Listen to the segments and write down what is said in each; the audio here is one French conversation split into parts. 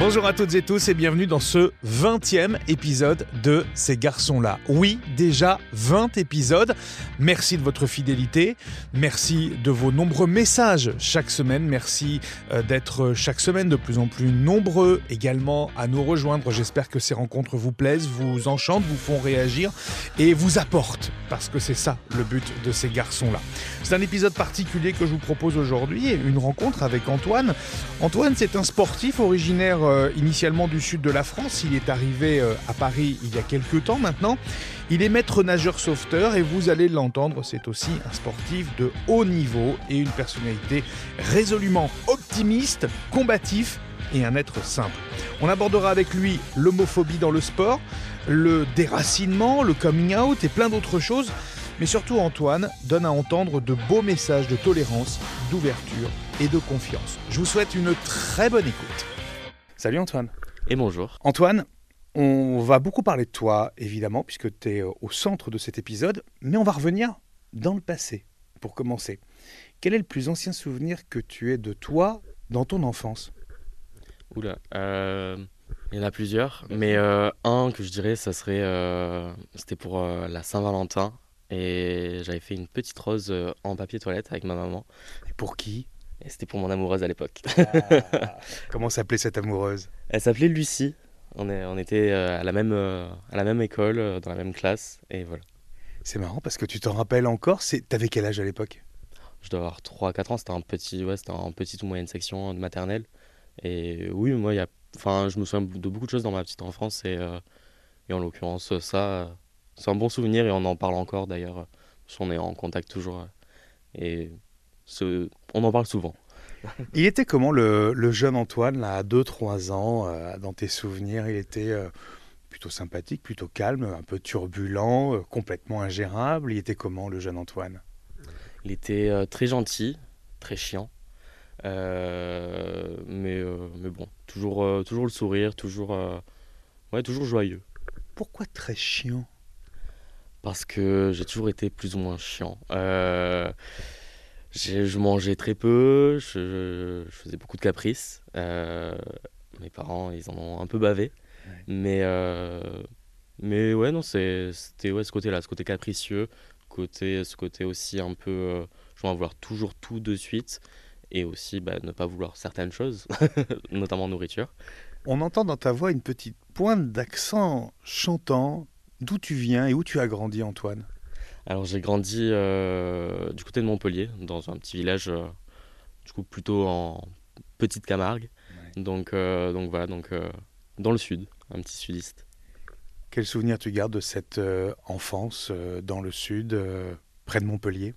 Bonjour à toutes et tous et bienvenue dans ce 20e épisode de Ces garçons-là. Oui, déjà 20 épisodes. Merci de votre fidélité, merci de vos nombreux messages chaque semaine, merci euh, d'être chaque semaine de plus en plus nombreux également à nous rejoindre. J'espère que ces rencontres vous plaisent, vous enchantent, vous font réagir et vous apportent, parce que c'est ça le but de ces garçons-là. C'est un épisode particulier que je vous propose aujourd'hui, une rencontre avec Antoine. Antoine, c'est un sportif originaire euh, initialement du sud de la France. Il est arrivé euh, à Paris il y a quelques temps maintenant. Il est maître nageur sauveteur et vous allez l'entendre, c'est aussi un sportif de haut niveau et une personnalité résolument optimiste, combatif et un être simple. On abordera avec lui l'homophobie dans le sport, le déracinement, le coming out et plein d'autres choses. Mais surtout Antoine donne à entendre de beaux messages de tolérance, d'ouverture et de confiance. Je vous souhaite une très bonne écoute. Salut Antoine. Et bonjour. Antoine, on va beaucoup parler de toi, évidemment, puisque tu es au centre de cet épisode, mais on va revenir dans le passé, pour commencer. Quel est le plus ancien souvenir que tu aies de toi dans ton enfance? Oula, euh, il y en a plusieurs, mais euh, un que je dirais, ça serait, euh, c'était pour la Saint-Valentin, et j'avais fait une petite rose en papier toilette avec ma maman. Et pour qui? Et c'était pour mon amoureuse à l'époque. Ah. Comment s'appelait cette amoureuse? Elle s'appelait Lucie. On, est, on était à la même, à la même école, dans la même classe, et voilà. C'est marrant parce que tu t'en rappelles encore. T'avais quel âge à l'époque? Je dois avoir 3-4 ans. C'était un petit, ouais, c'était en petite ou moyenne section de maternelle. Et oui, moi, y a, je me souviens de beaucoup de choses dans ma petite enfance et, et en l'occurrence, ça, c'est un bon souvenir et on en parle encore d'ailleurs. On est en contact toujours et on en parle souvent. Il était comment le, le jeune Antoine, là, à 2-3 ans, euh, dans tes souvenirs Il était euh, plutôt sympathique, plutôt calme, un peu turbulent, euh, complètement ingérable. Il était comment le jeune Antoine? Il était très gentil, très chiant. mais, mais bon, toujours, toujours le sourire, toujours, ouais, toujours joyeux. Pourquoi très chiant? Parce que j'ai toujours été plus ou moins chiant. Je mangeais très peu, je, je, faisais beaucoup de caprices. mes parents, ils en ont un peu bavé. Ouais. Mais, mais ouais, non, c'était ouais, ce côté-là, ce côté capricieux, côté, ce côté aussi un peu, je veux vouloir toujours tout de suite et aussi bah, ne pas vouloir certaines choses, notamment nourriture. On entend dans ta voix une petite pointe d'accent chantant. D'où tu viens et où tu as grandi, Antoine? Alors j'ai grandi euh, du côté de Montpellier, dans un petit village, euh, du coup plutôt en petite Camargue. Ouais. Donc, euh, donc voilà, donc dans le sud, un petit sudiste. Quel souvenir tu gardes de cette enfance dans le sud, près de Montpellier?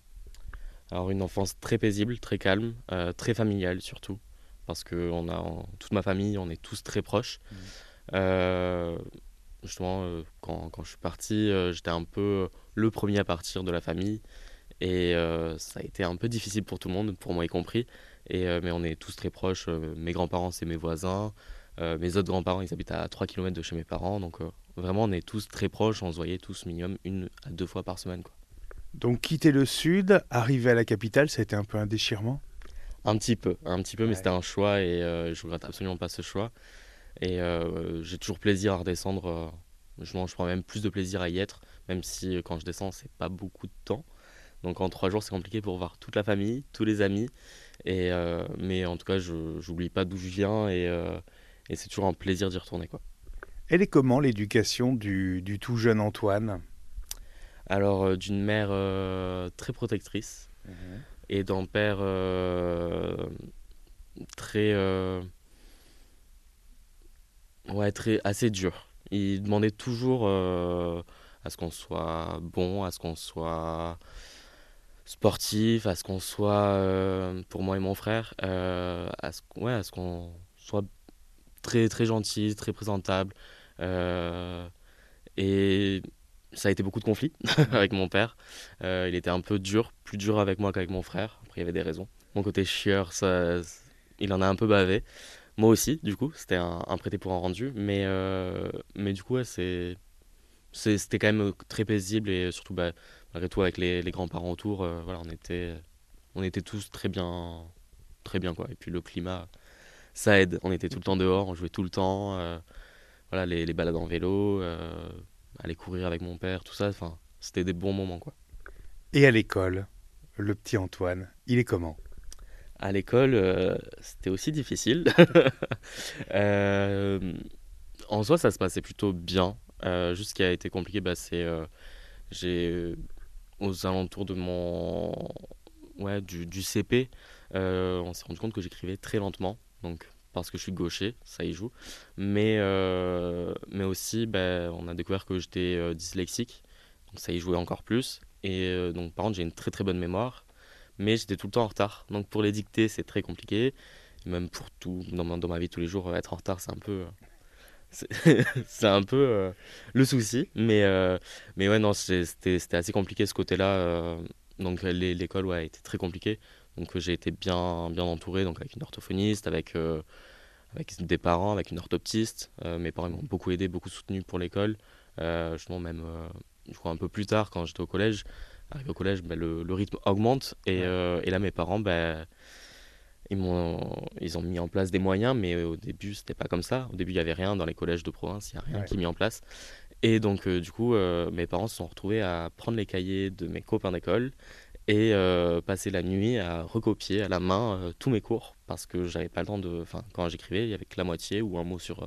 Alors une enfance très paisible, très calme, très familiale surtout, parce que on a en, toute ma famille, on est tous très proches. Mmh. Euh, justement, euh, quand, quand, je suis parti, j'étais un peu le premier à partir de la famille, et ça a été un peu difficile pour tout le monde, pour moi y compris. Et, mais on est tous très proches. mes grands-parents, c'est mes voisins. mes autres grands-parents, ils habitent à 3 km de chez mes parents. Donc vraiment, on est tous très proches. On se voyait tous minimum une à deux fois par semaine. Quoi. Donc quitter le sud, arriver à la capitale, ça a été un peu un déchirement? Un petit peu, un petit peu, ouais. mais c'était un choix et euh, je regrette absolument pas ce choix. Et euh, j'ai toujours plaisir à redescendre. Euh, je, je prends même plus de plaisir à y être, même si quand je descends, c'est pas beaucoup de temps. Donc en trois jours, c'est compliqué pour voir toute la famille, tous les amis. Et, mais en tout cas, je n'oublie pas d'où je viens et, et c'est toujours un plaisir d'y retourner. Quoi. Elle est comment l'éducation du, du tout jeune Antoine? Alors, euh, d'une mère euh, très protectrice mmh. et d'un père euh, très. Ouais, très, assez dur. Il demandait toujours à ce qu'on soit bon, à ce qu'on soit sportif, à ce qu'on soit, pour moi et mon frère, à ce, ouais, ce qu'on soit très, très gentil, très présentable. et ça a été beaucoup de conflits avec mon père. Euh, il était un peu dur, plus dur avec moi qu'avec mon frère. Après, il y avait des raisons. Mon côté chieur, ça, il en a un peu bavé. Moi aussi, du coup, c'était un, prêté pour un rendu. Mais, euh, mais du coup, c'est, c'était quand même très paisible et surtout, bah, malgré tout, avec les, les grands-parents autour, euh, voilà, on était, on était tous très bien, très bien quoi. Et puis le climat, ça aide. On était tout le temps dehors, on jouait tout le temps. voilà, les, les, balades en vélo, aller courir avec mon père, tout ça. C'était des bons moments, quoi. Et à l'école, le petit Antoine, il est comment? À l'école, c'était aussi difficile. en soi, ça se passait plutôt bien. juste ce qui a été compliqué, bah, c'est j'ai aux alentours de mon ouais du, CP, euh, on s'est rendu compte que j'écrivais très lentement, donc parce que je suis gaucher, ça y joue, mais euh, mais aussi ben, on a découvert que j'étais euh, dyslexique, donc ça y jouait encore plus, et donc par contre j'ai une très très bonne mémoire, mais j'étais tout le temps en retard, donc pour les dictées c'est très compliqué, même pour tout dans ma, dans ma vie tous les jours être en retard c'est un peu c'est un peu euh, le souci. Mais, euh, mais ouais, non, c'était assez compliqué ce côté-là. Euh, donc l'école ouais, été très compliquée. Donc j'ai été bien, bien entouré, donc avec une orthophoniste, avec, avec des parents, avec une orthoptiste. mes parents m'ont beaucoup aidé, beaucoup soutenu pour l'école. justement, même je crois un peu plus tard, quand j'étais au collège, arrivé au collège, bah, le, le, rythme augmente. Et, et là, mes parents, bah, ils, ont, ils ont mis en place des moyens, mais au début, c'était pas comme ça. Au début, il n'y avait rien dans les collèges de province, il n'y a rien qui est mis en place. Et donc, euh, du coup, euh, mes parents se sont retrouvés à prendre les cahiers de mes copains d'école et euh, passer la nuit à recopier à la main tous mes cours parce que j'avais pas le temps de. Enfin, quand j'écrivais, il y avait que la moitié ou un mot sur,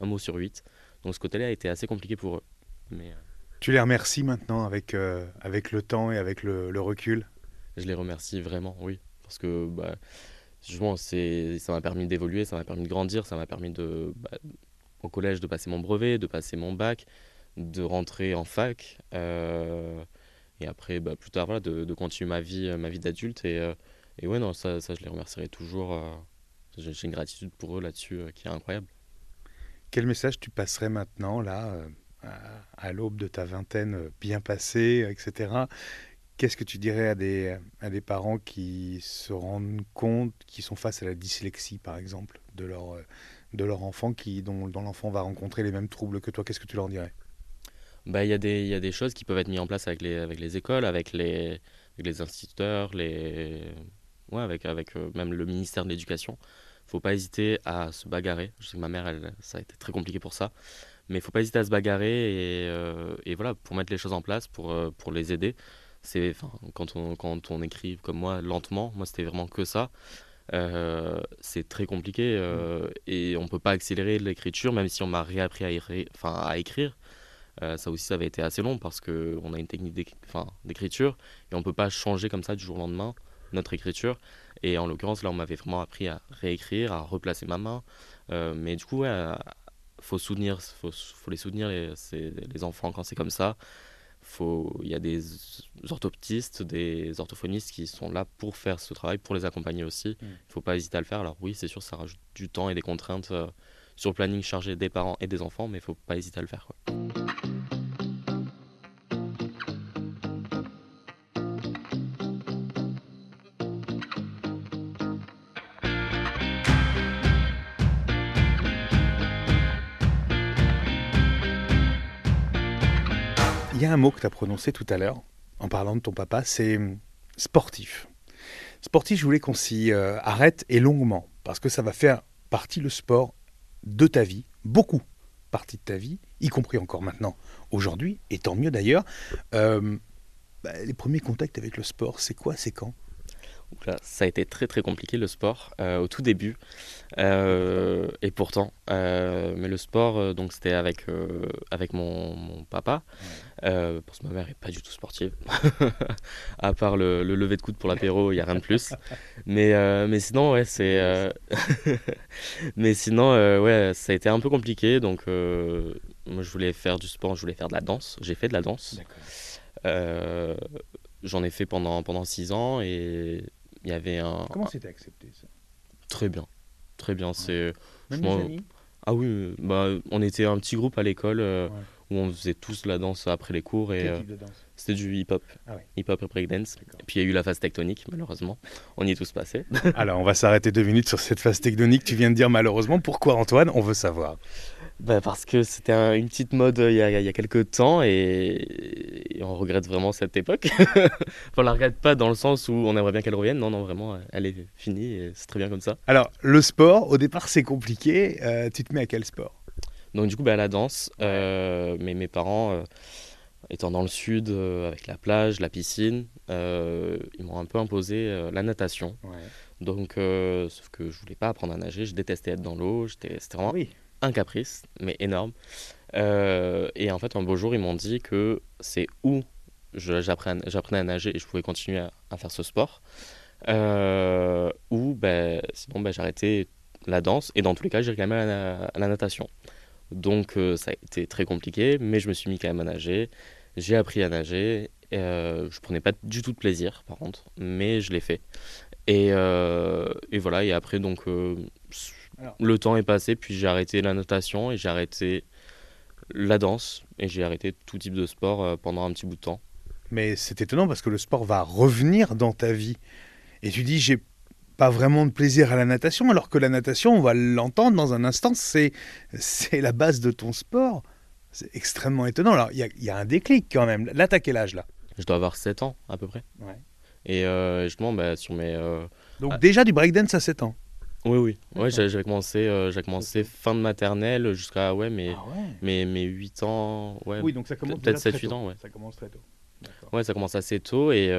un mot sur huit. Donc, ce côté-là a été assez compliqué pour eux. Mais, Tu les remercies maintenant avec, avec le temps et avec le, le recul? Je les remercie vraiment, oui. Parce que. Bah, Justement, ça m'a permis d'évoluer, ça m'a permis de grandir, ça m'a permis de, bah, au collège de passer mon brevet, de passer mon bac, de rentrer en fac. Euh, et après, bah, plus tard, voilà, de, de, continuer ma vie, ma vie d'adulte. Et, euh, et ouais, non, ça, ça, je les remercierai toujours. Euh, j'ai une gratitude pour eux là-dessus qui est incroyable. Quel message tu passerais maintenant, là, à l'aube de ta vingtaine bien passée, etc. Qu'est-ce que tu dirais à des, parents qui se rendent compte, qui sont face à la dyslexie, par exemple, de leur, leur enfant, dont, l'enfant va rencontrer les mêmes troubles que toi? Qu'est-ce que tu leur dirais? Bah, il y, a des, y a des choses qui peuvent être mises en place avec les, écoles, avec les, instituteurs. Ouais, avec, euh, même le ministère de l'Éducation. Il ne faut pas hésiter à se bagarrer. Je sais que ma mère, ça a été très compliqué pour ça. Mais il ne faut pas hésiter à se bagarrer euh, et, voilà, pour mettre les choses en place, pour, euh, pour les aider. C'est quand on quand on écrit comme moi lentement moi c'était vraiment que ça. Euh, c'est très compliqué et on peut pas accélérer l'écriture même si on m'a réappris à, à écrire. Ça aussi ça avait été assez long parce que on a une technique d'écriture et on peut pas changer comme ça du jour au lendemain notre écriture. Et en l'occurrence là on m'avait vraiment appris à réécrire à replacer ma main. Mais du coup ouais, faut soutenir faut, faut les soutenir les, les enfants quand c'est comme ça il y a des orthoptistes, des orthophonistes qui sont là pour faire ce travail, pour les accompagner aussi. Mm. Il ne faut pas hésiter à le faire. Alors oui, c'est sûr, ça rajoute du temps et des contraintes euh, sur le planning chargé des parents et des enfants, mais il ne faut pas hésiter à le faire. Quoi. Un mot que tu as prononcé tout à l'heure en parlant de ton papa, c'est sportif. Sportif, je voulais qu'on s'y euh, arrête et longuement, parce que ça va faire partie le sport de ta vie, beaucoup partie de ta vie, y compris encore maintenant, aujourd'hui, et tant mieux d'ailleurs. Euh, bah, les premiers contacts avec le sport, c'est quoi, c'est quand? Ça a été très très compliqué le sport euh, au tout début. Euh, et pourtant euh, mais le sport donc c'était avec avec mon, mon papa. Parce que ma mère est pas du tout sportive. À part le, le, lever de coude pour l'apéro il y a rien de plus. Mais mais sinon ouais c'est mais sinon ouais ça a été un peu compliqué. Donc moi je voulais faire du sport je voulais faire de la danse. J'ai fait de la danse. J'en ai fait pendant pendant six ans et il y avait un. Comment c'était accepté ça? Très bien, très bien. C'est. Ah oui, bah, on était un petit groupe à l'école euh, où on faisait tous la danse après les cours et euh, c'était du hip-hop, ah hip-hop et breakdance. Et puis il y a eu la phase tectonique, malheureusement. On y est tous passés. Alors on va s'arrêter deux minutes sur cette phase tectonique. Tu viens de dire malheureusement. Pourquoi Antoine? On veut savoir. Bah Parce que c'était une petite mode il y, a, il y a quelques temps et, on regrette vraiment cette époque. enfin, on la regrette pas dans le sens où on aimerait bien qu'elle revienne. Non, non, vraiment, elle est finie et c'est très bien comme ça. Alors, le sport, au départ, c'est compliqué. tu te mets à quel sport? Donc, du coup, bah, à la danse. mais mes parents étant dans le sud, euh, avec la plage, la piscine, euh, ils m'ont un peu imposé euh, la natation. Donc, sauf que je voulais pas apprendre à nager, je détestais être dans l'eau, c'était vraiment un caprice, mais énorme. et en fait, un beau jour, ils m'ont dit que c'est où j'apprenais à nager et je pouvais continuer à, faire ce sport, ou ben, sinon ben, j'arrêtais la danse, et dans tous les cas, j'irais quand la natation. Donc ça a été très compliqué, mais je me suis mis quand même à nager. J'ai appris à nager. Euh, je prenais pas du tout de plaisir, par contre, mais je l'ai fait. Et, euh, et, voilà, et après, donc, euh, le temps est passé, puis j'ai arrêté la natation et j'ai arrêté la danse et j'ai arrêté tout type de sport euh, pendant un petit bout de temps. Mais c'est étonnant parce que le sport va revenir dans ta vie. Et tu dis, j'ai pas vraiment de plaisir à la natation, alors que la natation, on va l'entendre dans un instant, c'est la base de ton sport. C'est extrêmement étonnant. Alors, il y, a un déclic quand même. Là, t'as quel âge là? Je dois avoir 7 ans à peu près. Ouais. Et euh, justement, bah, sur mes. Euh, Donc, ah. déjà du breakdance à 7 ans Oui, oui. Ouais, j'avais commencé, euh, commencé fin de maternelle jusqu'à ouais, mes, ah Mes, mes 8 ans. Ouais, oui, donc ça commence peut-être 7-8 ans. Ouais. Ça commence très tôt. Ouais, ça commence assez tôt. Et,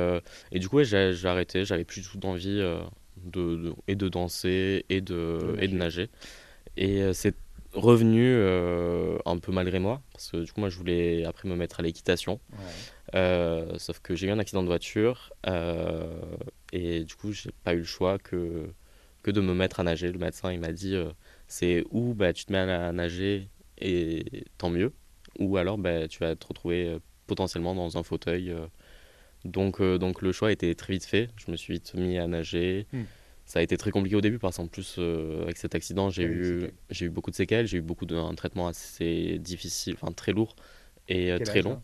et du coup, j'ai arrêté. J'avais plus du tout d'envie de, de, et de danser et de, et de nager. Et c'est revenu euh, un peu malgré moi, parce que du coup, moi, je voulais après me mettre à l'équitation. Euh, sauf que j'ai eu un accident de voiture euh, et du coup, j'ai pas eu le choix que, que de me mettre à nager. Le médecin, il m'a dit c'est ou bah, tu te mets à nager et tant mieux, ou alors bah, tu vas te retrouver potentiellement dans un fauteuil. donc, donc le choix était très vite fait. Je me suis vite mis à nager. Hmm. Ça a été très compliqué au début parce qu'en plus euh, avec cet accident j'ai eu j'ai eu beaucoup de séquelles. J'ai eu beaucoup d'un traitement assez difficile enfin très lourd et euh, très long.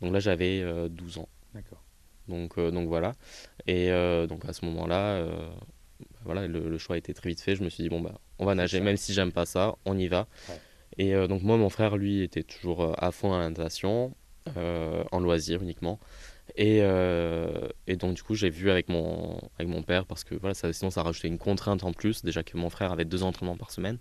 donc là j'avais 12 euh, ans. D'accord. Donc donc voilà. Et donc à ce moment là voilà le, choix a été très vite fait je me suis dit bon bah on va nager même si j'aime pas ça on y va et donc moi mon frère lui était toujours à fond à la natation en loisir uniquement euh, et, donc, du coup, j'ai vu avec mon, avec mon père, parce que voilà, ça, sinon, ça rajoutait une contrainte en plus. Déjà que mon frère avait deux entraînements par semaine.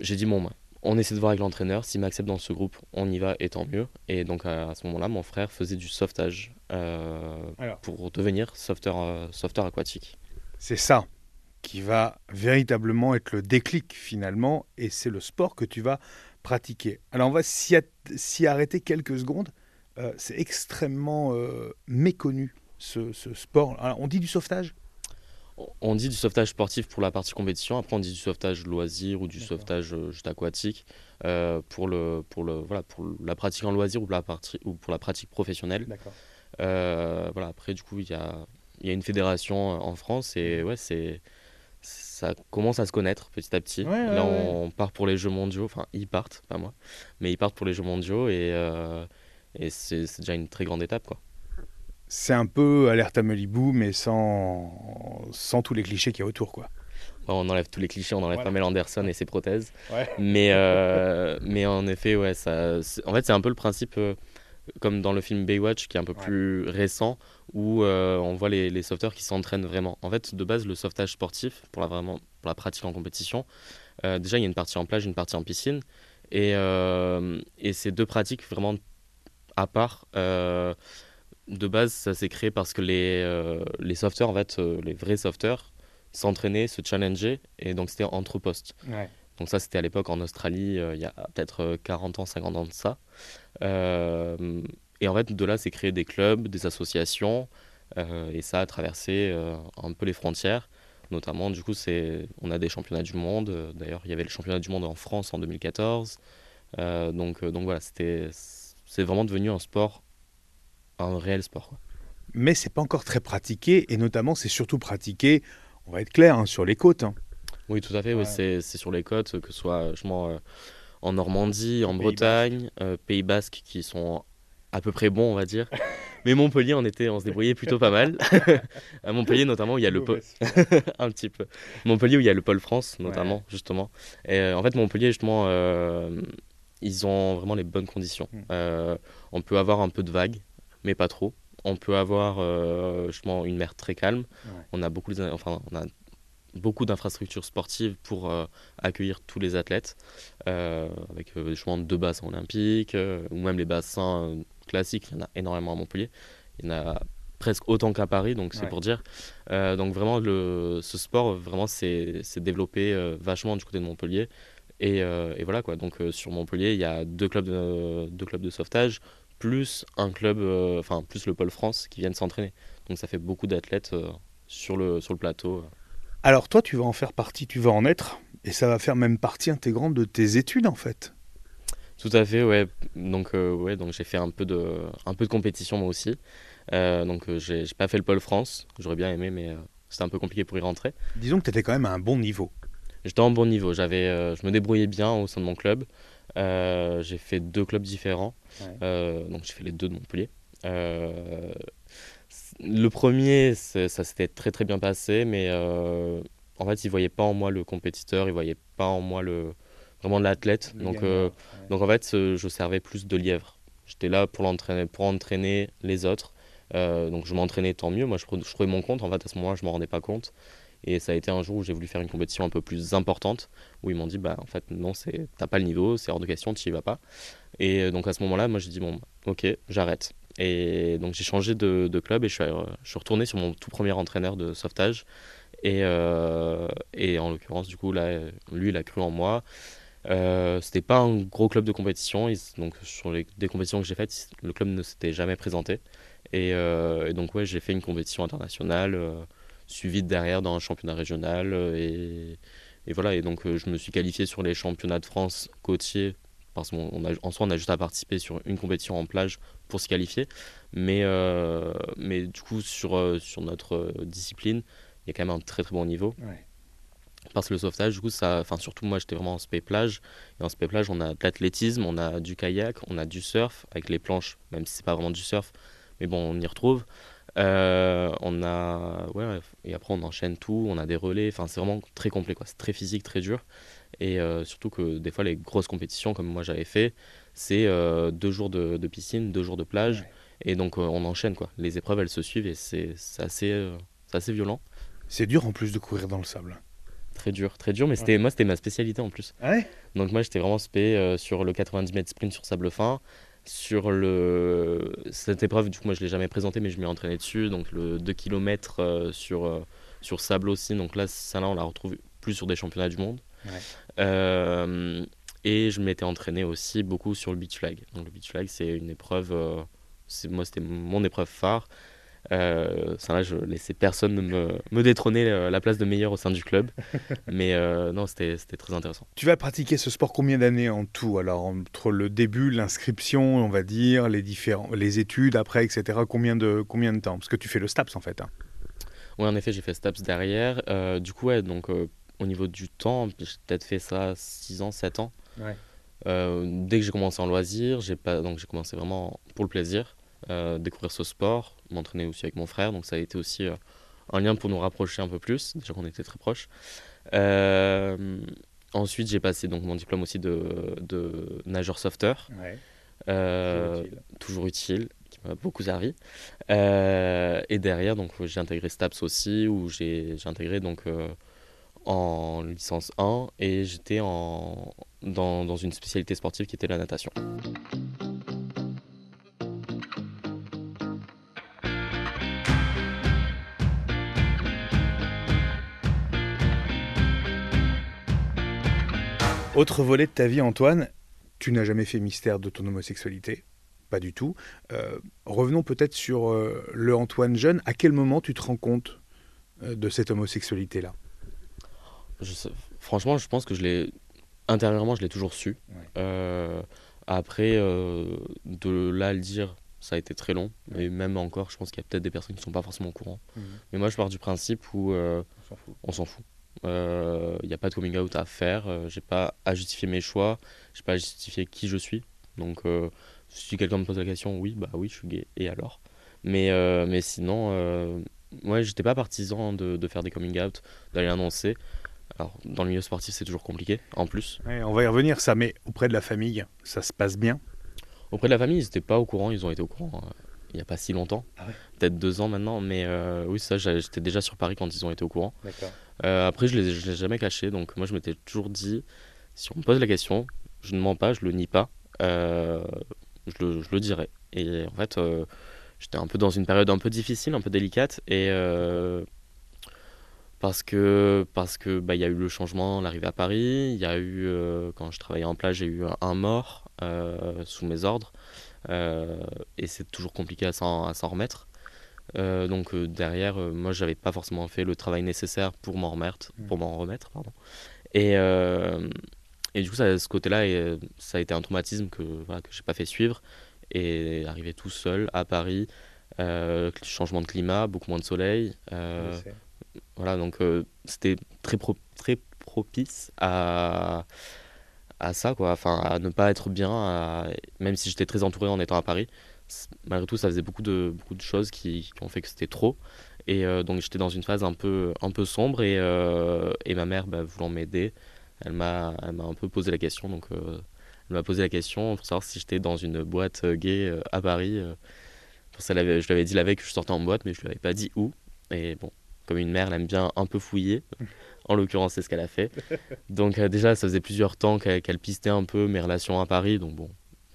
J'ai dit, bon, bah, on essaie de voir avec l'entraîneur. S'il m'accepte dans ce groupe, on y va et tant mieux. Et donc, à, ce moment-là, mon frère faisait du sauvetage euh, pour devenir sauveteur, euh, sauveteur aquatique. C'est ça qui va véritablement être le déclic finalement, et c'est le sport que tu vas pratiquer. Alors, on va s'y arrêter quelques secondes. Euh, c'est extrêmement euh, méconnu ce, sport. on dit du sauvetage? On dit du sauvetage sportif pour la partie compétition, après on dit du sauvetage loisir ou du sauvetage euh, juste aquatique pour, le, pour, le, voilà, pour la pratique en loisir ou pour la, partie, ou pour la pratique professionnelle. voilà, après, du coup, il y a, y a une fédération en France et ouais, c'est ça commence à se connaître petit à petit. Là, on part pour les Jeux mondiaux, enfin, ils partent, pas moi, mais ils partent pour les Jeux mondiaux et, et c'est déjà une très grande étape. quoi. C'est un peu alerte à Malibu, mais sans, sans tous les clichés qu'il y a autour. quoi. on enlève tous les clichés, on enlève pas Pamela Anderson et ses prothèses. Mais, euh, mais en effet, ouais, ça, en fait, c'est un peu le principe, euh, comme dans le film Baywatch, qui est un peu plus récent, où euh, on voit les, les sauveteurs qui s'entraînent vraiment. En fait, de base, le sauvetage sportif, pour la, vraiment, pour la pratique en compétition, déjà, il y a une partie en plage, une partie en piscine. Et, et c'est deux pratiques vraiment à part. Euh, de base, ça s'est créé parce que les, euh, les sauveteurs, en fait, euh, les vrais sauveteurs, s'entraînaient, se challengeaient, et donc c'était entre postes. Donc ça, c'était à l'époque en Australie, il y a peut-être 40 ans, 50 ans de ça. Et en fait, de là, c'est créé des clubs, des associations, et ça a traversé un peu les frontières. Notamment, du coup, c'est, on a des championnats du monde. D'ailleurs, il y avait le championnat du monde en France en 2014. donc, donc voilà, c'était c'est vraiment devenu un sport, un réel sport. Mais c'est pas encore très pratiqué, et notamment c'est surtout pratiqué, on va être clair, hein, sur les côtes. Hein. Oui, tout à fait, c'est sur les côtes, que ce soit euh, en Normandie, en Bretagne, euh, Pays Basque, qui sont à peu près bons, on va dire. Mais Montpellier, on, était, on se débrouillait plutôt pas mal. à Montpellier, notamment, où il y a le pôle. un petit peu. Montpellier, où il y a le pôle France, notamment, justement. Et en fait, Montpellier, justement, ils ont vraiment les bonnes conditions. Hmm. on peut avoir un peu de vagues, mais pas trop. On peut avoir justement une mer très calme. On a beaucoup, enfin, on a beaucoup d'infrastructures sportives pour euh, accueillir tous les athlètes, euh, avec euh, justement deux bassins olympiques, ou même les bassins classiques, il y en a énormément à Montpellier. Il y en a presque autant qu'à Paris, donc c'est pour dire. donc vraiment, le, ce sport, vraiment, c'est développé vachement du côté de Montpellier. Et, et voilà quoi. Donc sur Montpellier, il y a deux clubs de, deux clubs de sauvetage, plus un club, enfin plus le pôle France qui viennent s'entraîner. Donc ça fait beaucoup d'athlètes sur, le, sur le plateau. Alors toi, tu vas en faire partie, tu vas en être, et ça va faire même partie intégrante de tes études en fait. Tout à fait, ouais. Donc, euh, ouais, donc j'ai fait un peu de, un peu de compétition moi aussi. Euh, donc euh, j'ai pas fait le pôle France, j'aurais bien aimé, mais c'était un peu compliqué pour y rentrer. Disons que tu étais quand même à un bon niveau. J'étais en bon niveau, j'avais, je me débrouillais bien au sein de mon club. j'ai fait deux clubs différents, donc j'ai fait les deux de Montpellier. Le premier, ça s'était très très bien passé, mais euh, en fait, il ne voyait pas en moi le compétiteur, il ne voyait pas en moi le, vraiment l'athlète. Donc, euh, donc en fait, je servais plus de lièvre. J'étais là pour, l'entraîner, pour entraîner les autres. Euh, donc je m'entraînais tant mieux. Moi, je, je, trouvais mon compte. En fait, à ce moment-là, je ne m'en rendais pas compte. Et ça a été un jour où j'ai voulu faire une compétition un peu plus importante, où ils m'ont dit, bah en fait, non, t'as pas le niveau, c'est hors de question, tu y vas pas. Et donc à ce moment-là, moi j'ai dit, bon, ok, j'arrête. Et donc j'ai changé de, club et je suis, je suis, retourné sur mon tout premier entraîneur de sauvetage. Et, euh, et en l'occurrence, du coup, là, lui, il a cru en moi. Euh, c'était pas un gros club de compétition. donc sur les des compétitions que j'ai faites, le club ne s'était jamais présenté. Et, euh, donc ouais, j'ai fait une compétition internationale, euh, suivie derrière dans un championnat régional. Et, et voilà. Et donc je me suis qualifié sur les championnats de France côtiers parce qu'en soi, on a juste à participer sur une compétition en plage pour se qualifier. Mais, euh, mais du coup, sur, euh, sur notre euh, discipline, il y a quand même un très très bon niveau. Parce que le sauvetage, du coup, ça, enfin, surtout moi, j'étais vraiment en spé plage. Et en spé plage, on a de l'athlétisme, on a du kayak, on a du surf avec les planches, même si c'est pas vraiment du surf. Mais bon, on y retrouve. on a ouais, et après on enchaîne tout on a des relais enfin c'est vraiment très complet quoi c'est très physique très dur et euh, surtout que des fois, les grosses compétitions, comme moi j'avais fait, c'est euh, deux jours de, piscine, deux jours de plage. Et donc, euh, on enchaîne. quoi. Les épreuves, elles se suivent et c'est assez, assez violent. C'est dur en plus de courir dans le sable. Très dur, très dur, mais c'était moi, c'était ma spécialité en plus. Ah donc, moi, j'étais vraiment spé sur le 90 mètres sprint sur sable fin. Sur le... cette épreuve, du coup, moi, je ne l'ai jamais présentée, mais je m'y entraîné dessus. Donc, le 2 km sur, sur sable aussi. Donc, là, ça, là, on la retrouve plus sur des championnats du monde. Euh, et je m'étais entraîné aussi beaucoup sur le beach flag. Donc le beach flag, c'est une épreuve, euh, moi c'était mon épreuve phare. Euh, ça là, je laissais personne me, me détrôner la place de meilleur au sein du club. Mais non, c'était très intéressant. Tu vas pratiquer ce sport combien d'années en tout Alors, entre le début, l'inscription, on va dire, les, différents, les études après, etc., combien de, combien de temps? Parce que tu fais le STAPS en fait. Hein. Oui, en effet, j'ai fait STAPS derrière. du coup, ouais, donc au niveau du temps, j'ai peut-être fait ça 6 ans, 7 ans. Euh, dès que j'ai commencé en loisir, j'ai pas donc j'ai commencé vraiment pour le plaisir, euh, découvrir ce sport, m'entraîner aussi avec mon frère, donc ça a été aussi euh, un lien pour nous rapprocher un peu plus, déjà qu'on était très proches. ensuite, j'ai passé donc mon diplôme aussi de, de nageur sauveteur, toujours utile, qui m'a beaucoup servi. et derrière, donc j'ai intégré STAPS aussi, où j'ai intégré donc en licence 1 et j'étais en, dans, une spécialité sportive qui était la natation. Autre volet de ta vie, Antoine, tu n'as jamais fait mystère de ton homosexualité Pas du tout. Euh, revenons peut-être sur euh, le Antoine jeune. À quel moment tu te rends compte euh, de cette homosexualité-là? Franchement, je pense que je l'ai intérieurement, je l'ai toujours su. Euh, après, euh, de là à le dire, ça a été très long. Et même encore, je pense qu'il y a peut-être des personnes qui ne sont pas forcément au courant. Mhm. Mais moi, je pars du principe où euh, on s'en fout. Il n'y a pas de coming out à faire. j'ai pas à justifier mes choix. J'ai pas à justifier qui je suis. Donc, si quelqu'un me pose la question, oui, bah oui, je suis gay. Et alors? Mais, mais sinon, euh, ouais, j'étais pas partisan de, de faire des coming out, d'aller annoncer. Alors, dans le milieu sportif, c'est toujours compliqué, en plus. Ouais, on va y revenir, ça, mais auprès de la famille, ça se passe bien? Auprès de la famille, ils n'étaient pas au courant, ils ont été au courant euh, il n'y a pas si longtemps, Ah ouais? Peut-être deux ans maintenant, mais euh, oui, ça, j'étais déjà sur Paris quand ils ont été au courant. Euh, après, je ne l'ai jamais caché, donc moi, je m'étais toujours dit, si on me pose la question, je ne mens pas, je le nie pas, je, le, je le dirai. Et en fait, j'étais un peu dans une période un peu difficile, un peu délicate, et parce que parce que bah, il y a eu le changement, l'arrivée à Paris, il y a eu euh, quand je travaillais en plage, j'ai eu un, mort euh, sous mes ordres, euh, et c'est toujours compliqué à s'en remettre. Donc derrière, moi, j'avais pas forcément fait le travail nécessaire pour m'en remettre, Mm. pour m'en remettre, pardon. Et et du coup, ça, ce côté-là, ça a été un traumatisme que voilà, que j'ai pas fait suivre. Et arrivé tout seul à Paris, changement de climat, beaucoup moins de soleil. Voilà, donc euh, c'était très, très propice à, à ça, quoi. Enfin, à ne pas être bien, même si j'étais très entouré en étant à Paris. Malgré tout, ça faisait beaucoup de, beaucoup de choses qui, ont fait que c'était trop. Et euh, donc, j'étais dans une phase un peu, un peu sombre. Et, euh, et ma mère, bah, voulant m'aider, elle m'a, un peu posé la question. Donc, elle m'a posé la question pour savoir si j'étais dans une boîte gay à Paris. je lui avais dit la veille que je sortais en boîte, mais je lui avais pas dit où. Et bon, comme une mère, elle aime bien un peu fouiller. En l'occurrence, c'est ce qu'elle a fait. Donc euh, déjà, ça faisait plusieurs temps qu'elle pistait un peu mes relations à Paris. Donc bon,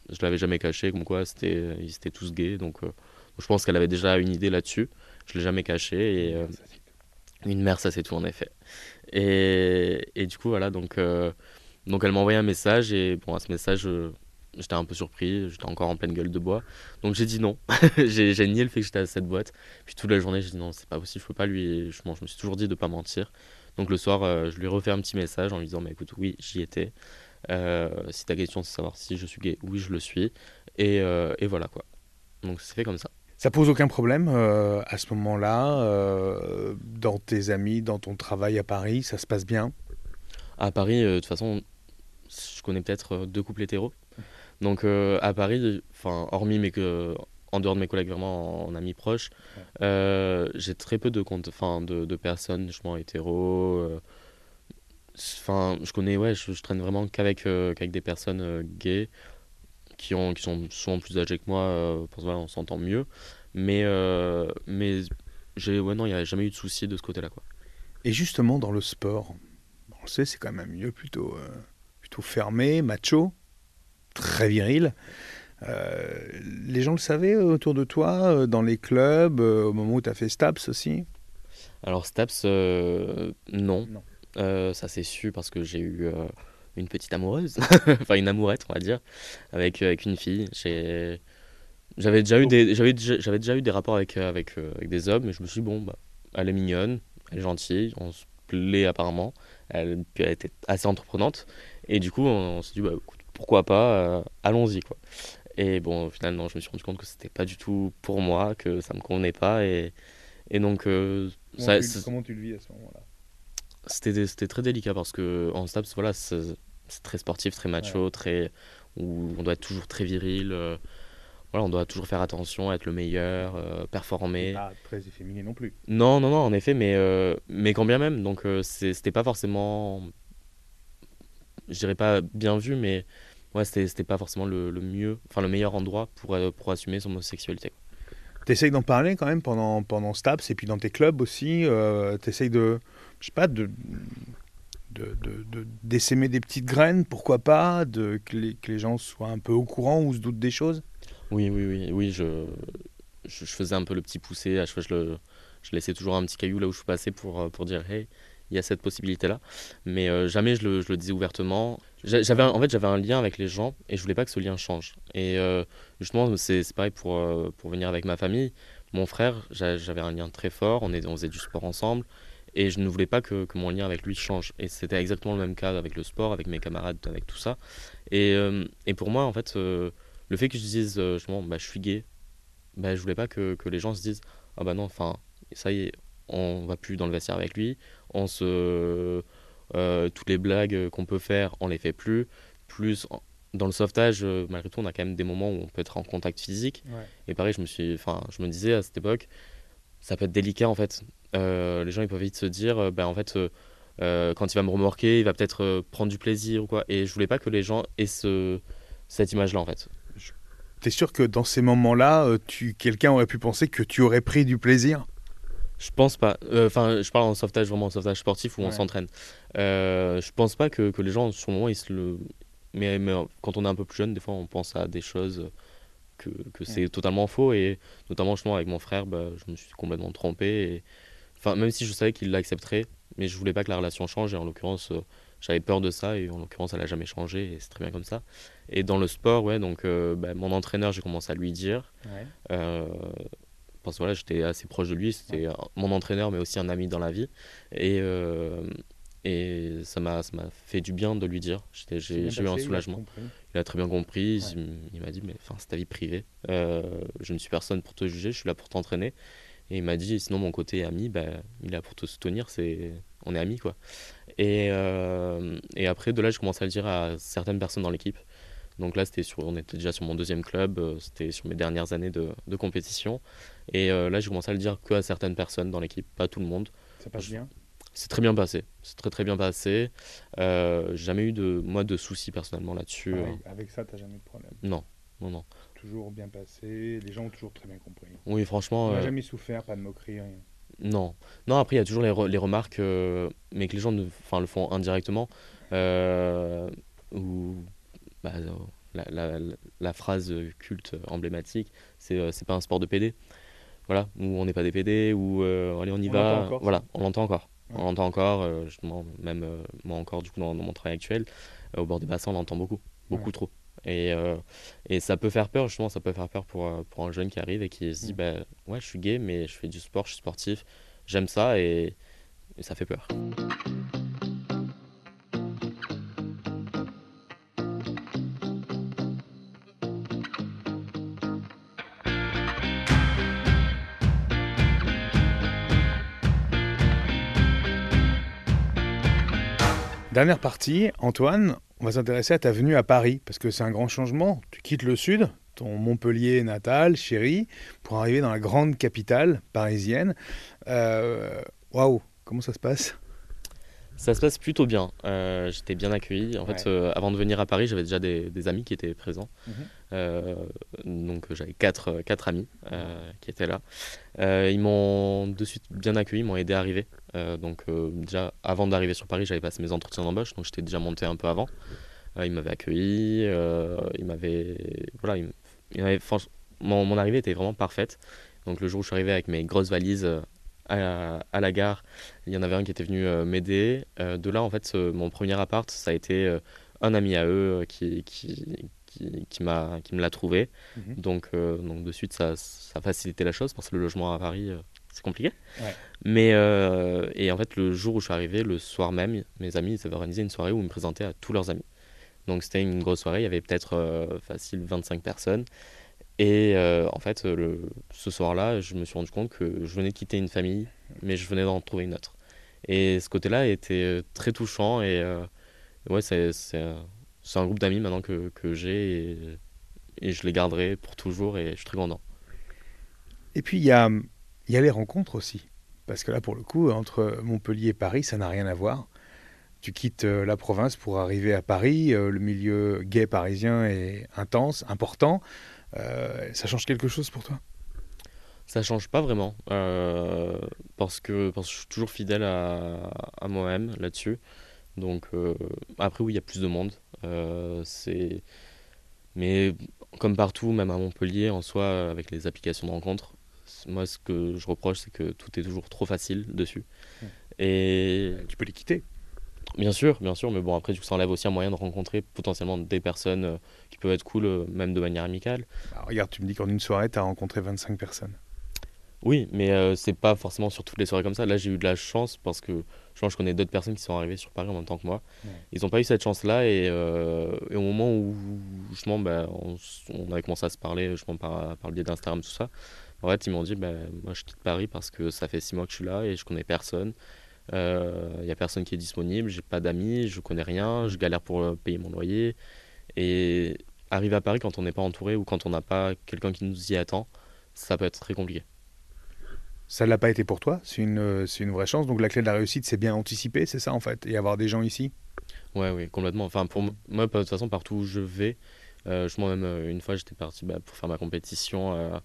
je l'avais jamais caché, comme quoi c'était, ils étaient tous gays. Donc euh, je pense qu'elle avait déjà une idée là-dessus. Je l'ai jamais caché. Et euh, une mère, ça c'est tout en effet. Et, et du coup, voilà, donc, euh, donc elle m'a envoyé un message. Et bon, à ce message, euh, j'étais un peu surpris. J'étais encore en pleine gueule de bois. Donc j'ai dit non. j'ai j'ai nié le fait que j'étais à cette boîte. Puis toute la journée, j'ai dit non, c'est pas possible, je peux pas lui. Je, bon, je me suis toujours dit de pas mentir. Donc le soir, euh, je lui ai refait un petit message en lui disant, bah, écoute, oui, j'y étais. Euh, si ta question c'est de savoir si je suis gay, oui, je le suis. Et, euh, et voilà quoi. Donc c'est fait comme ça. Ça pose aucun problème à ce moment-là, dans tes amis, dans ton travail à Paris, ça se passe bien? À Paris, de toute façon, je connais peut-être deux couples hétéros. Donc euh, à Paris, enfin, hormis mes que en dehors de mes collègues vraiment en, en amis proches, euh, j'ai très peu de comptes, enfin de, de personnes justement hétéros. euh, Enfin, je connais, ouais, je, je traîne vraiment qu'avec qu'avec des personnes gays qui ont qui sont souvent plus âgées que moi. parce que voilà, on s'entend mieux. Mais mais j'ai ouais non, il n'y a jamais eu de souci de ce côté-là quoi. Et justement, dans le sport, on le sait, c'est quand même un milieu plutôt, euh, plutôt fermé, macho, très viril. Euh, les gens le savaient autour de toi, euh, dans les clubs, euh, au moment où tu as fait STAPS aussi? Alors Staps, euh, non. Non. Euh, ça s'est su parce que j'ai eu une petite amoureuse, enfin une amourette on va dire, avec, avec une fille. J'avais déjà, eu des, j'avais, j'avais déjà eu des rapports avec, avec, avec des hommes, mais je me suis dit, bon, bah, elle est mignonne, elle est gentille, on se plaît apparemment, elle, elle était assez entreprenante, et du coup on, s'est dit, bah, écoute, pourquoi pas, euh, allons-y quoi. Et bon, finalement, je me suis rendu compte que c'était pas du tout pour moi, que ça me convenait pas, et, et donc euh, ça- c'est- tu le vis à ce moment-là? C'était très délicat parce que en STAPS voilà c'est très sportif très macho très où on doit être toujours très viril euh, voilà on doit toujours faire attention être le meilleur euh, performer Pas très efféminé non plus. non non non en effet mais mais quand bien même donc c'était pas forcément je dirais pas bien vu mais ouais c'était pas forcément le, le mieux enfin le meilleur endroit pour euh, pour assumer son homosexualité. T'essayes d'en parler quand même pendant, pendant STAPS et puis dans tes clubs aussi. Euh, T'essayes de, je sais pas, de, de, de, de- d'essaimer des petites graines, pourquoi pas, de, que, les, que les gens soient un peu au courant ou se doutent des choses? Oui, oui, oui, oui, je, je, je faisais un peu le petit poussé, à chaque fois je, le, je laissais toujours un petit caillou là où je passais pour, euh, pour dire hey, il y a cette possibilité-là. Mais euh, jamais je le, je le disais ouvertement. J'a- J'avais, en fait, j'avais un lien avec les gens et je voulais pas que ce lien change. Et euh, justement, c'est pareil pour, euh, pour venir avec ma famille. Mon frère, j'a- j'avais un lien très fort, on, faisait du sport ensemble et je ne voulais pas que, mon lien avec lui change. Et c'était exactement le même cas avec le sport, avec mes camarades, avec tout ça. Et, pour moi, en fait, le fait que je dise justement, bah, je suis gay, bah, je voulais pas que, que les gens se disent ah bah non enfin ça y est on va plus dans le vestiaire avec lui on se euh, toutes les blagues qu'on peut faire on les fait plus plus dans le sauvetage, malgré tout, on a quand même des moments où on peut être en contact physique. Et pareil, je me, suis, je me disais à cette époque, ça peut être délicat en fait. les gens ils peuvent vite se dire, ben, en fait, quand il va me remorquer, il va peut-être prendre du plaisir ou quoi. Et je voulais pas que les gens aient ce, cette image-là en fait. Tu es sûr que dans ces moments-là, tu, quelqu'un aurait pu penser que tu aurais pris du plaisir? Je pense pas. Euh, enfin, je parle en sauvetage, vraiment en sauvetage sportif où on s'entraîne. Euh, je pense pas que, que, les gens, sur le moment, ils se le. Mais, mais, quand on est un peu plus jeune, des fois, on pense à des choses que, que c'est totalement faux. Et notamment, justement, avec mon frère, bah, je me suis complètement trompé. Enfin, même si je savais qu'il l'accepterait, mais je voulais pas que la relation change. Et en l'occurrence, euh, j'avais peur de ça. Et en l'occurrence, elle a jamais changé. Et c'est très bien comme ça. Et dans le sport, ouais, donc euh, bah, mon entraîneur, j'ai commencé à lui dire. Ouais parce que voilà, j'étais assez proche de lui, c'était mon entraîneur, mais aussi un ami dans la vie. Et, euh, et ça m'a fait du bien de lui dire. J'ai eu un soulagement. Il a, très bien compris. Il, m'a dit Mais c'est ta vie privée. Euh, je ne suis personne pour te juger, je suis là pour t'entraîner. Et il m'a dit Sinon, mon côté ami, bah, il est là pour te soutenir, on est amis. quoi. Et, euh, et après, de là, je commence à le dire à certaines personnes dans l'équipe. Donc là, c'était sur, on était déjà sur mon deuxième club, euh, c'était sur mes dernières années de, de compétition. Et euh, là, j'ai commencé à le dire que à certaines personnes dans l'équipe, pas tout le monde. Ça passe bien? C'est très bien passé. C'est très très bien passé. Euh, jamais eu de, moi, de soucis personnellement là-dessus. Euh. avec ça, tu jamais eu de problème? Non, non, non. Toujours bien passé, les gens ont toujours très bien compris. Oui, franchement. On jamais souffert, pas de moquerie, rien. Non, non. Après, il y a toujours les, les remarques, mais que les gens ne, le font indirectement. ou bah, la, la, la, phrase culte emblématique, c'est c'est pas un sport de PD voilà, où on n'est pas des PD, où euh, allez on y va, voilà, on l'entend encore. On l'entend encore, euh, justement, même euh, moi encore du coup dans, mon travail actuel, au bord des bassins on l'entend beaucoup, beaucoup trop. Et, et ça peut faire peur, justement, ça peut faire peur pour, pour un jeune qui arrive et qui se dit, bah, ouais, je suis gay, mais je fais du sport, je suis sportif, j'aime ça et, et ça fait peur. Dernière partie, Antoine, on va s'intéresser à ta venue à Paris, parce que c'est un grand changement. Tu quittes le sud, ton Montpellier natal, chéri, pour arriver dans la grande capitale parisienne. Euh, waouh, comment ça se passe? Ça se passe plutôt bien. Euh, j'étais bien accueilli. En fait, euh, avant de venir à Paris, j'avais déjà des, amis qui étaient présents. Mhm. Euh, donc, j'avais quatre, quatre amis qui étaient là. ils m'ont de suite bien accueilli, ils m'ont aidé à arriver. Donc, déjà, avant d'arriver sur Paris, j'avais passé mes entretiens d'embauche, donc j'étais déjà monté un peu avant. ils m'avaient accueilli, ils m'avaient. Voilà, mon, mon, arrivée était vraiment parfaite. Donc, le jour où je suis arrivé avec mes grosses valises à, la gare. Il y en avait un qui était venu euh, m'aider. Euh, de là, en fait, mon premier appart, ça a été euh, un ami à eux qui, qui, qui, qui, m'a, qui me l'a trouvé. Mhm. donc, donc, de suite, ça, ça facilitait la chose parce que le logement à Paris, c'est compliqué. Mais, et en fait, le jour où je suis arrivé, le soir même, mes amis ils avaient organisé une soirée où ils me présentaient à tous leurs amis. Donc, c'était une grosse soirée. Il y avait peut-être facile 25 personnes. Et euh, en fait, le, ce soir-là, je me suis rendu compte que je venais de quitter une famille, mais je venais d'en trouver une autre. Et ce côté-là était euh, très touchant. Et euh, ouais, c'est, un groupe d'amis maintenant que, que j'ai et, et, je les garderai pour toujours et je suis très content. Et puis il y a, y a les rencontres aussi. Parce que là, pour le coup, entre Montpellier et Paris, ça n'a rien à voir. Tu quittes la province pour arriver à Paris. Le milieu gay parisien est intense, important. Euh, ça change quelque chose pour toi? Ça change pas vraiment euh, parce, que, je suis toujours fidèle à, moi-même là-dessus. Donc euh, après oui, il y a plus de monde. mais comme partout, même à Montpellier en soi, avec les applications de rencontres, moi ce que je reproche, c'est que tout est toujours trop facile dessus. Et tu peux les quitter. Bien sûr, bien sûr, mais bon, après, du coup, ça enlève aussi un moyen de rencontrer potentiellement des personnes euh, qui peuvent être cool, euh, même de manière amicale. Bah, regarde, tu me dis qu'en une soirée, tu as rencontré 25 personnes. Oui, mais euh, c'est pas forcément sur toutes les soirées comme ça. Là, j'ai eu de la chance parce que je pense que je connais d'autres personnes qui sont arrivées sur Paris en même temps que moi. Ils n'ont pas eu cette chance-là et, au moment où justement, bah, on, avait commencé à se parler justement, par, par le biais d'Instagram, tout ça, en fait, ils m'ont dit bah, Moi, je quitte Paris parce que ça fait six mois que je suis là et je connais personne. Il euh, n'y a personne qui est disponible, j'ai pas d'amis, je connais rien, je galère pour euh, payer mon loyer. Et arriver à Paris quand on n'est pas entouré ou quand on n'a pas quelqu'un qui nous y attend, ça peut être très compliqué. Ça ne l'a pas été pour toi, c'est une, une vraie chance. Donc la clé de la réussite, c'est bien anticiper, c'est ça en fait, et avoir des gens ici? Ouais, oui, complètement. Enfin, pour moi, de toute façon, partout où je vais, euh, je moi-même, euh, une fois, j'étais parti bah, pour faire ma compétition, euh,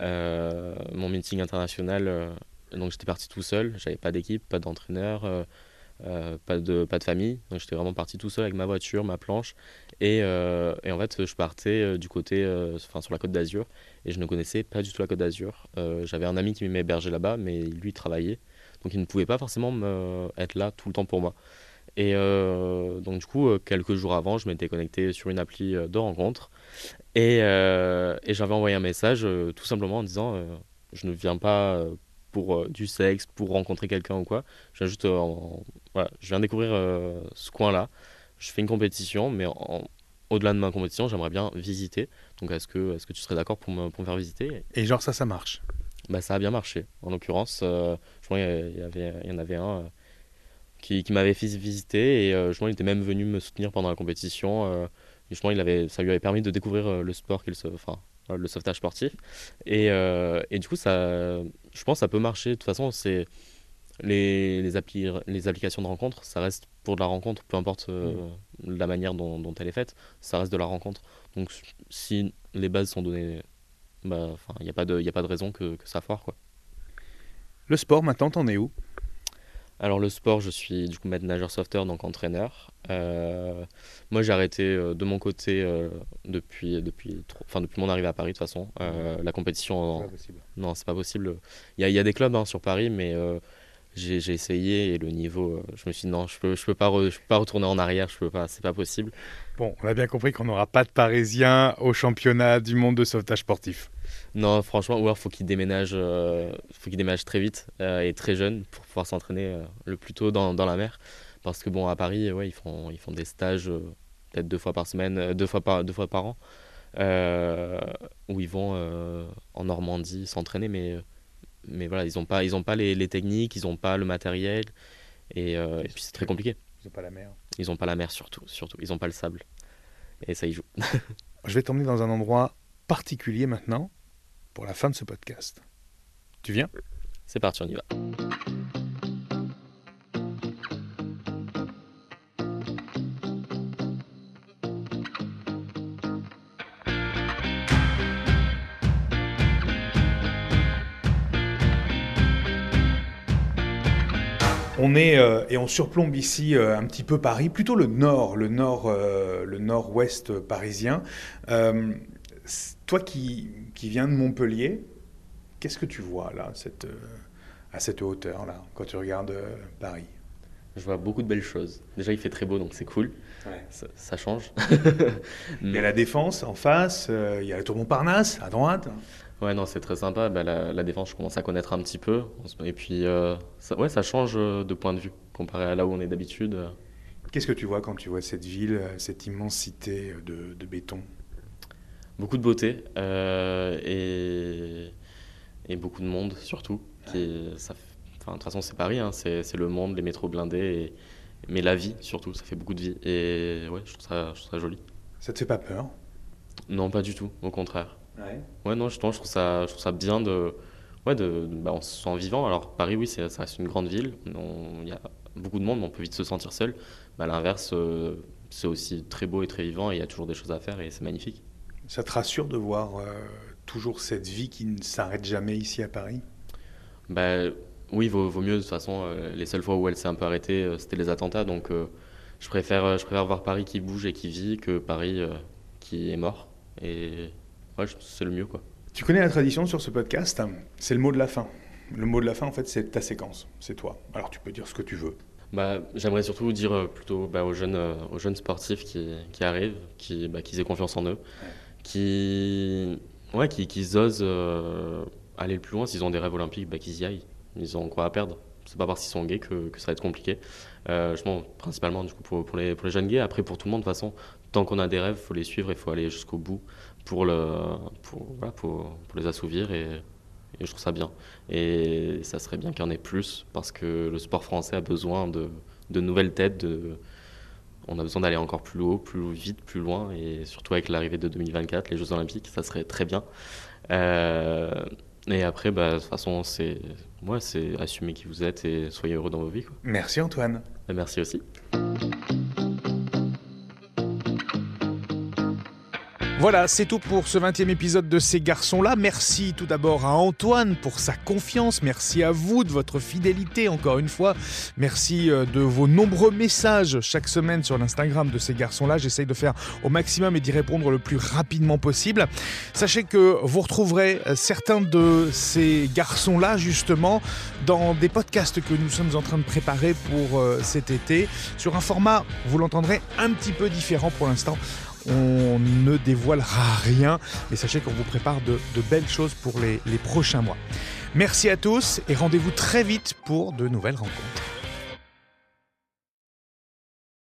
mon meeting international. donc j'étais parti tout seul, j'avais pas d'équipe, pas d'entraîneur. pas, de, pas de famille. Donc j'étais vraiment parti tout seul avec ma voiture, ma planche. Et, et en fait, je partais du côté, sur la côte d'Azur. Et je ne connaissais pas du tout la côte d'Azur. J'avais un ami qui m'hébergeait là-bas, mais lui travaillait. Donc il ne pouvait pas forcément me, être là tout le temps pour moi. Et euh, donc, du coup, euh, quelques jours avant, je m'étais connecté sur une appli euh, de rencontre. Et, et j'avais envoyé un message tout simplement en disant Je ne viens pas pour du sexe, pour rencontrer quelqu'un ou quoi. Je viens juste. voilà, je viens découvrir ce coin-là. Je fais une compétition, mais au-delà de ma compétition, j'aimerais bien visiter. Donc, est-ce que, est que tu serais d'accord pour me, pour me faire visiter? Et genre, ça, ça marche? Bah, Ça a bien marché. En l'occurrence, je crois qu'il y en avait un qui, m'avait fait visiter et euh, il était même venu me soutenir pendant la compétition. Euh, justement, il avait, ça lui avait permis de découvrir euh, le sport qu'il se, enfin, le sauvetage sportif. Et, et, du coup, ça, je pense que ça peut marcher. De toute façon, c'est les, les, appli les applications de rencontre, ça reste pour de la rencontre, peu importe mm. la manière dont, dont, elle est faite, ça reste de la rencontre. Donc, si les bases sont données, il bah, n'y a, pas de, a pas de raison que, que ça foire. Quoi. Le sport, maintenant, t'en es où? Alors le sport, je suis du coup maître nageur sauveteur, donc entraîneur. Euh, moi j'ai arrêté euh, de mon côté euh, depuis, depuis, enfin, depuis mon arrivée à Paris de toute façon. la compétition... C'est pas possible. Non, c'est pas possible. Il y a, y a, des clubs hein, sur Paris, mais j'ai essayé et le niveau, je me suis dit non, je peux, je peux, pas, je peux pas retourner en arrière, je peux pas, c'est pas possible. Bon, on a bien compris qu'on n'aura pas de Parisiens au championnat du monde de sauvetage sportif. Non, franchement, ou alors faut qu'il déménage, euh, faut qu'il déménage très vite euh, et très jeune pour pouvoir s'entraîner euh, le plus tôt dans, dans, la mer. Parce que bon, à Paris, ouais, ils font, ils font des stages peut-être deux fois par semaine, deux fois par, deux fois par an, où ils vont en Normandie s'entraîner, mais mais voilà, ils n'ont pas, ils ont pas les, les techniques, ils n'ont pas le matériel, et, et puis c'est très compliqué. Ils n'ont pas la mer. Ils n'ont pas la mer surtout, surtout. Ils n'ont pas le sable, et ça y joue. Je vais t'emmener dans un endroit particulier maintenant pour la fin de ce podcast. Tu viens? C'est parti, on y va. On est euh, et on surplombe ici euh, un petit peu Paris, plutôt le nord, le nord, euh, le nord-ouest parisien. Toi qui qui vient de Montpellier. Qu'est-ce que tu vois là, cette, euh, à cette hauteur-là, quand tu regardes euh, Paris? Je vois beaucoup de belles choses. Déjà, il fait très beau, donc c'est cool. Ça, change. il y a la Défense en face, euh, il y a la Tour Montparnasse à droite. Ouais, non, c'est très sympa. Bah, la, Défense, je commence à connaître un petit peu. Et puis, ça, ouais, ça change de point de vue comparé à là où on est d'habitude. Qu'est-ce que tu vois quand tu vois cette ville, cette immensité de béton? Beaucoup de beauté euh, et, et, beaucoup de monde surtout. Qui, ça, enfin, de toute façon, c'est Paris, hein, c'est le monde, les métros blindés, mais la vie surtout, ça fait beaucoup de vie. Et ouais, je trouve ça, je trouve ça joli. Ça te fait pas peur? Non, pas du tout, au contraire. Ouais, ouais non, je, je, trouve ça, je trouve ça bien de. Ouais, de, bah, on se sent vivant. Alors, Paris, oui, ça reste une grande ville. Il y a beaucoup de monde, mais on peut vite se sentir seul. Mais à l'inverse, euh, c'est aussi très beau et très vivant et il y a toujours des choses à faire et c'est magnifique. Ça te rassure de voir euh, toujours cette vie qui ne s'arrête jamais ici à Paris? Bah, Oui, vaut, vaut mieux. De toute façon, euh, les seules fois où elle s'est un peu arrêtée, euh, c'était les attentats. Donc je, préfère, je préfère voir Paris qui bouge et qui vit que Paris qui est mort. Et ouais, c'est le mieux. quoi. Tu connais la tradition sur ce podcast? C'est le mot de la fin. Le mot de la fin, en fait, c'est ta séquence. C'est toi. Alors tu peux dire ce que tu veux. Bah, J'aimerais surtout dire plutôt bah, aux, jeunes, aux jeunes sportifs qui, qui arrivent qu'ils bah, aient confiance en eux qui, ouais, qui, qui osent euh, aller le plus loin. S'ils ont des rêves olympiques, bah, qu'ils y aillent. Ils ont quoi à perdre. C'est pas parce qu'ils sont gays que, que, ça va être compliqué. Euh, je pense principalement du coup pour, pour, les, pour les jeunes gays. Après, pour tout le monde, de toute façon, tant qu'on a des rêves, il faut les suivre et faut aller jusqu'au bout pour, le, pour, voilà, pour, pour, les assouvir. Et, et, je trouve ça bien. Et ça serait bien qu'il y en ait plus parce que le sport français a besoin de, de nouvelles têtes, de on a besoin d'aller encore plus haut, plus vite, plus loin, et surtout avec l'arrivée de 2024, les Jeux Olympiques, ça serait très bien. et après, bah, de toute façon, c'est moi, c'est assumer qui vous êtes et soyez heureux dans vos vies. Merci Antoine. Merci aussi. Voilà, c'est tout pour ce 20e épisode de Ces garçons-là. Merci tout d'abord à Antoine pour sa confiance. Merci à vous de votre fidélité encore une fois. Merci euh, de vos nombreux messages chaque semaine sur l'Instagram de Ces garçons-là. J'essaye de faire au maximum et d'y répondre le plus rapidement possible. Sachez que vous retrouverez euh, certains de ces garçons-là justement dans des podcasts que nous sommes en train de préparer pour euh, cet été sur un format, vous l'entendrez, un petit peu différent pour l'instant. On ne dévoilera rien, mais sachez qu'on vous prépare de, belles choses pour les prochains mois. Merci à tous et rendez-vous très vite pour de nouvelles rencontres.